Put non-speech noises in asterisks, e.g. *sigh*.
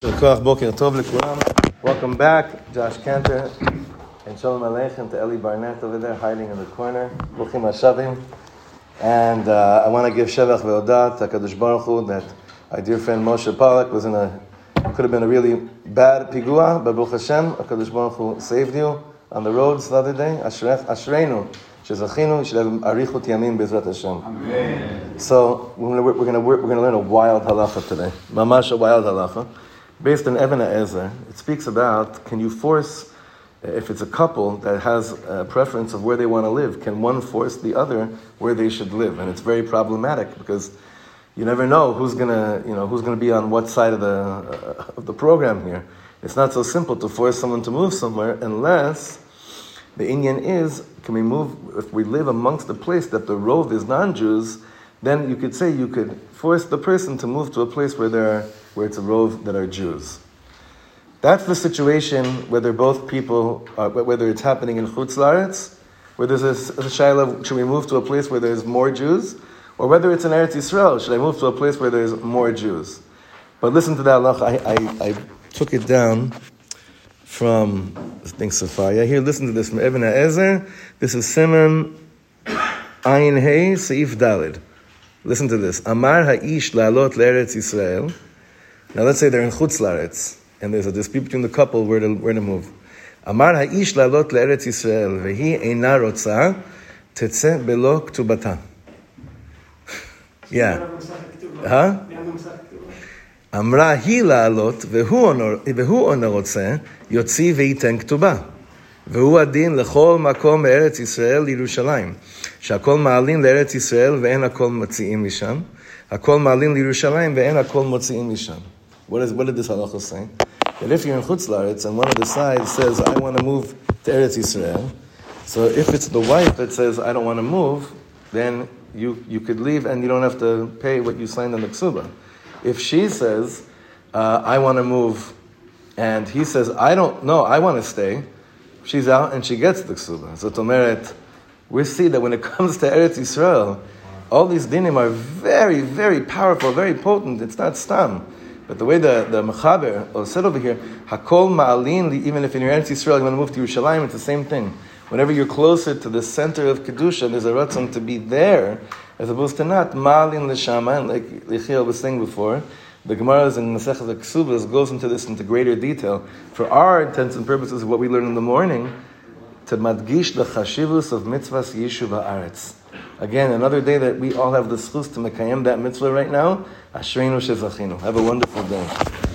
Welcome back, Josh Cantor and Shalom Aleichem to Eli Barnett over there hiding in the corner. Bruchim Hashavim. And uh, I want to give Shevach Ve'odat to Kadosh Baruch Hu that our dear friend Moshe Pollack was in a, could have been a really bad pigua, but Baruch Hashem, Kadosh Baruch Hu saved you on the roads the other day. Ashrech, Ashreinu, have Arichut Yamim Bezrat Hashem. Amen. So we're going to we're going to learn a wild halacha today. Mamash a wild halacha based on Even HaEzer, it speaks about can you force, if it's a couple that has a preference of where they want to live, can one force the other where they should live? And it's very problematic because you never know who's gonna, you know, who's gonna be on what side of the uh, of the program here. It's not so simple to force someone to move somewhere unless the inyan is can we move if we live amongst a place that the rove is non-Jews, then you could say you could force the person to move to a place where there are where it's a rove that are Jews. That's the situation whether both people, uh, are, whether it's happening in Chutz Laretz, where there's a, a shaila, should we move to a place where there's more Jews, or whether it's in Eretz Yisrael, should I move to a place where there's more Jews? But listen to that, Allah. I, I, I took it down from I think Sefaria. Here, listen to this from Even HaEzer. This is Siman Ayin Hey Seif Dalid. Listen to this. Amar Ha'ish la'alot le'eretz Yisrael. Now let's say they're in Chutz Laretz, and there's a dispute between the couple where to, where to move. Amar ha'ish la'alot le'eretz Yisrael, vehi eina rotza, tetze belo ktubata. Yeah. Huh? אמרה היא לעלות, והוא עונה רוצה, יוציא וייתן כתובה. והוא הדין לכל מקום בארץ ישראל לירושלים. שהכל מעלים לארץ ישראל ואין הכל מוציאים משם. הכל מעלים לירושלים ואין הכל מוציאים משם. What, is, what did this halacha say? That if you're in Chutz Laretz and one of the sides says, I want to move to Eretz Yisrael, so if it's the wife that says, I don't want to move, then you, you could leave and you don't have to pay what you signed on the ksuba. If she says, uh, I want to move, and he says, I don't know, I want to stay, she's out and she gets the ksuba. So Tomeret, we see that when it *laughs* comes to Eretz Yisrael, all these dinim are very, very powerful, very potent. It's not stam. But the way the, the Mechaber said over here, Hakol Ma'alin, even if in your Eretz Yisrael you want to move to Yerushalayim, it's the same thing. Whenever you're closer to the center of Kedusha, there's a ratzon to be there, as opposed to not Ma'alin L'Shama, and like Yechiel was saying before, the Gemara's in Masechah Ksubas goes into this into greater detail. For our intents and purposes of what we learn in the morning, to madgish the chashivus of mitzvahs yishuv haaretz. Again, another day that we all have the schus to mekayem that mitzvah right now. Ashreinu shezachinu. Have a wonderful day.